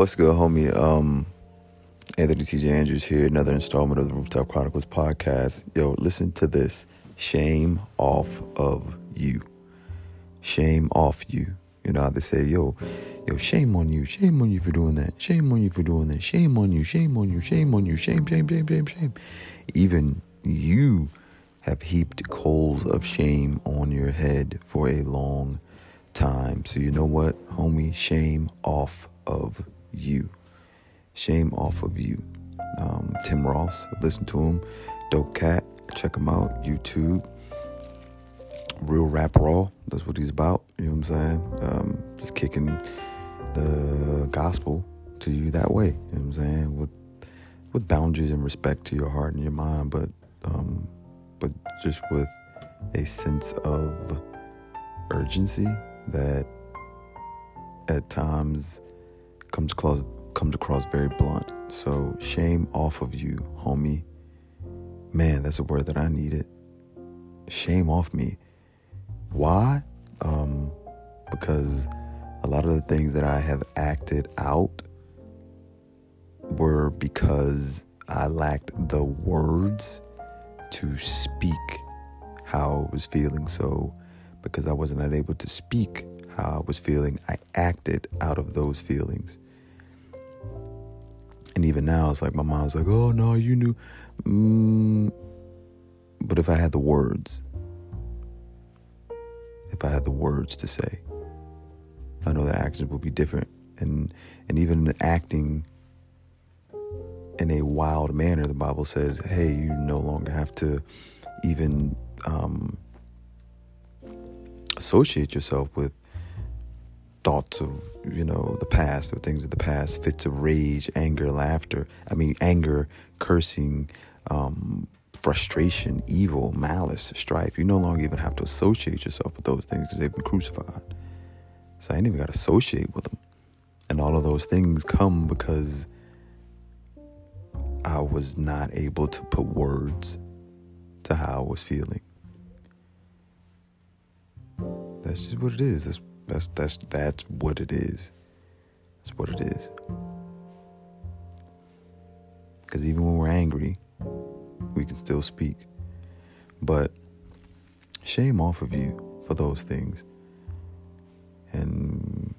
What's good, homie? Um, Anthony TJ Andrews here, another installment of the Rooftop Chronicles podcast. Yo, listen to this. Shame off of you. Shame off you. You know how they say, yo, yo, shame on you, shame on you for doing that, shame on you for doing that, shame on you, shame on you, shame on you, shame, shame, shame, shame, shame. Even you have heaped coals of shame on your head for a long time. So you know what, homie? Shame off of you. Shame off of you. Um, Tim Ross, listen to him. Dope cat, check him out. YouTube. Real rap raw. That's what he's about. You know what I'm saying? Um, just kicking the gospel to you that way. You know what I'm saying? With with boundaries and respect to your heart and your mind, but um, but just with a sense of urgency that at times comes across comes across very blunt. So shame off of you, homie. Man, that's a word that I needed. Shame off me. Why? Um, because a lot of the things that I have acted out were because I lacked the words to speak how I was feeling. So, because I wasn't able to speak how I was feeling, I acted out of those feelings. And even now, it's like my mom's like, oh, no, you knew. Mm, but if I had the words, if I had the words to say, I know the actions would be different. And, and even acting in a wild manner, the Bible says, hey, you no longer have to even um, associate yourself with thoughts of you know the past or things of the past fits of rage anger laughter i mean anger cursing um, frustration evil malice strife. You no longer even have to associate yourself with those things because they've been crucified. So i ain't even got to associate with them and all of those things come because i was not able to put words to how i was feeling that's just what it is that's that's that's that's what it is. That's what it is. Because even when we're angry, we can still speak. But shame off of you for those things. And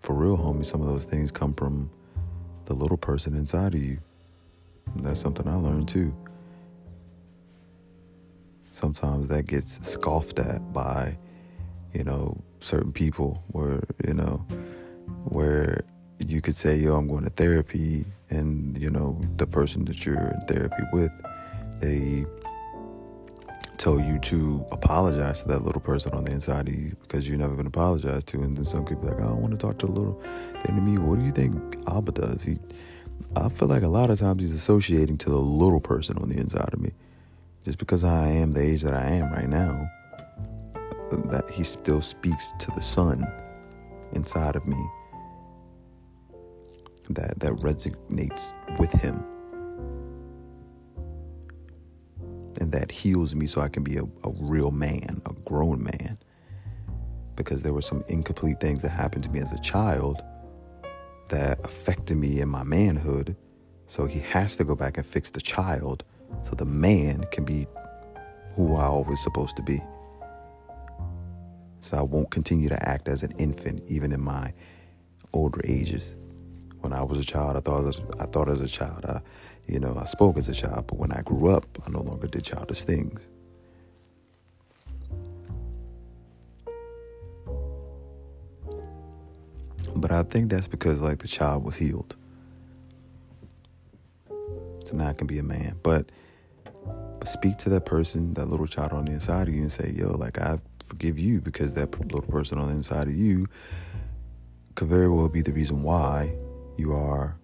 for real, homie, some of those things come from the little person inside of you. And that's something I learned too. Sometimes that gets scoffed at by, you know, certain people where you know where you could say yo i'm going to therapy and you know the person that you're in therapy with they tell you to apologize to that little person on the inside of you because you've never been apologized to. And then some people like i don't want to talk to the little then to me. What do you think abba does? He i feel like a lot of times he's associating to the little person on the inside of me just because i am the age that i am right now that he still speaks to the son inside of me that that resonates with him and that heals me so I can be a, a real man, a grown man. Because there were some incomplete things that happened to me as a child that affected me in my manhood. So he has to go back and fix the child so the man can be who I always supposed to be. So I won't continue to act as an infant even in my older ages. When I was a child, I thought as, I thought as a child. I, you know, I spoke as a child, but when I grew up, I no longer did childish things. But I think that's because like the child was healed. So now I can be a man. But but speak to that person, that little child on the inside of you and say, yo, like I forgive you because that little person on the inside of you could very well be the reason why you are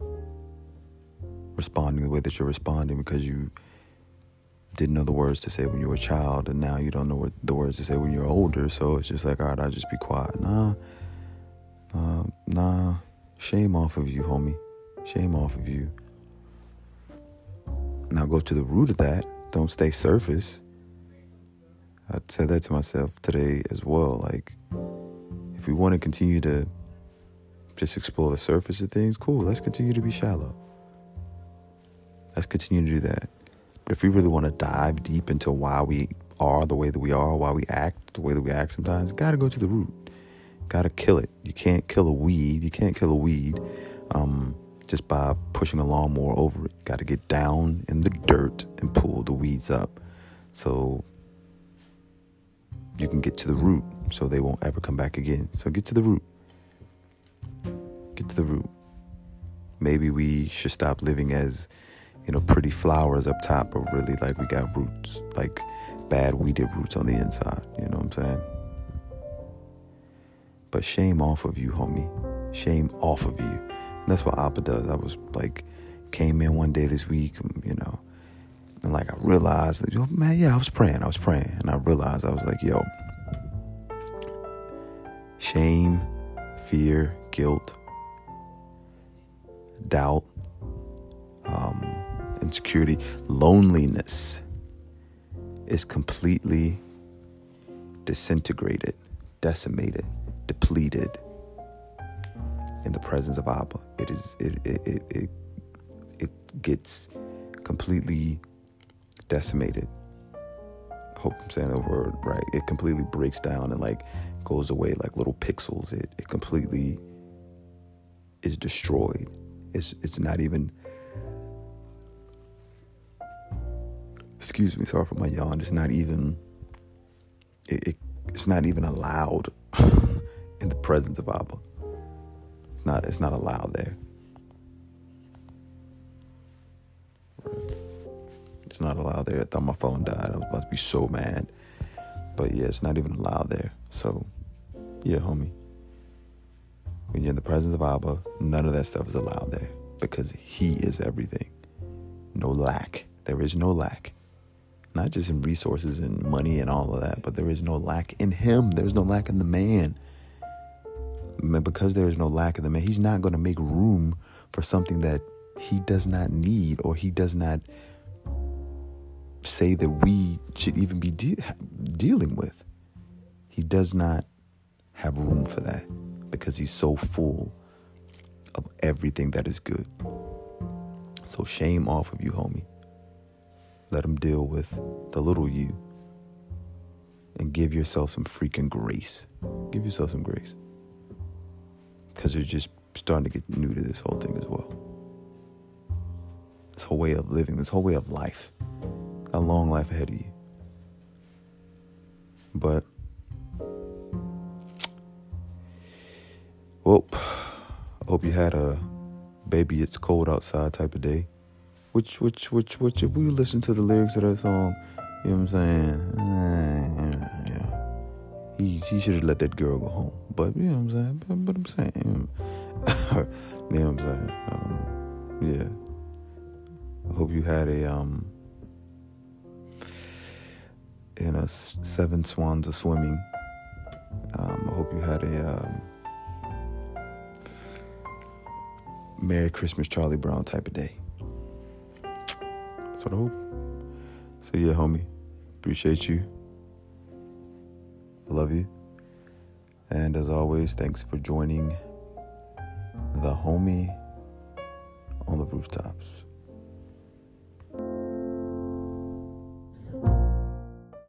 responding the way that you're responding because you didn't know the words to say when you were a child and now you don't know what the words to say when you're older. So it's just like all right i'll just be quiet. Nah uh, nah. Shame off of you homie. Shame off of you. Now go to the root of that. Don't stay surface I said that to myself today as well. Like, if we want to continue to just explore the surface of things, cool. Let's continue to be shallow. Let's continue to do that. But if we really want to dive deep into why we are the way that we are, why we act the way that we act sometimes, got to go to the root. Got to kill it. You can't kill a weed. You can't kill a weed um, just by pushing a lawnmower over it. Got to get down in the dirt and pull the weeds up. So you can get to the root so they won't ever come back again. So get to the root. Get to the root. Maybe we should stop living as, you know, pretty flowers up top, but really like we got roots, like bad weeded roots on the inside. You know what I'm saying? But shame off of you, homie. Shame off of you. And that's what Abba does. I was like, came in one day this week, you know, and like I realized that, yo, man, yeah, I was praying, I was praying, and I realized I was like, yo, shame, fear, guilt, doubt, um, insecurity, loneliness is completely disintegrated, decimated, depleted in the presence of Abba. It is it it it it, it gets completely decimated. I hope I'm saying the word right. It completely breaks down and like goes away like little pixels. It it completely is destroyed. It's it's not even excuse me, sorry for my yawn. It's not even it, it it's not even allowed in the presence of Abba. It's not it's not allowed there. It's not allowed there. I thought my phone died. I was about to be so mad. But yeah, it's not even allowed there. So yeah, homie. When you're in the presence of Abba, none of that stuff is allowed there because He is everything. No lack. There is no lack. Not just in resources and money and all of that, but there is no lack in Him. There's no lack in the man. Because there is no lack in the man, He's not going to make room for something that He does not need or He does not say that we should even be de- dealing with. He does not have room for that because he's so full of everything that is good. So shame off of you, homie. Let him deal with the little you and give yourself some freaking grace. Give yourself some grace. Because you're just starting to get new to this whole thing as well. This whole way of living, this whole way of life a long life ahead of you. But, well, I hope you had a baby it's cold outside type of day. Which, which, which, which, if we listen to the lyrics of that song, you know what I'm saying? Yeah. He, he should have let that girl go home. But, you know what I'm saying? But, but I'm saying, you know what I'm saying? Um, yeah. I hope you had a, um, you know, seven swans are swimming. Um, I hope you had a um, Merry Christmas, Charlie Brown type of day. That's what I hope. So, yeah, homie, appreciate you. Love you. And as always, thanks for joining the homie on the rooftops.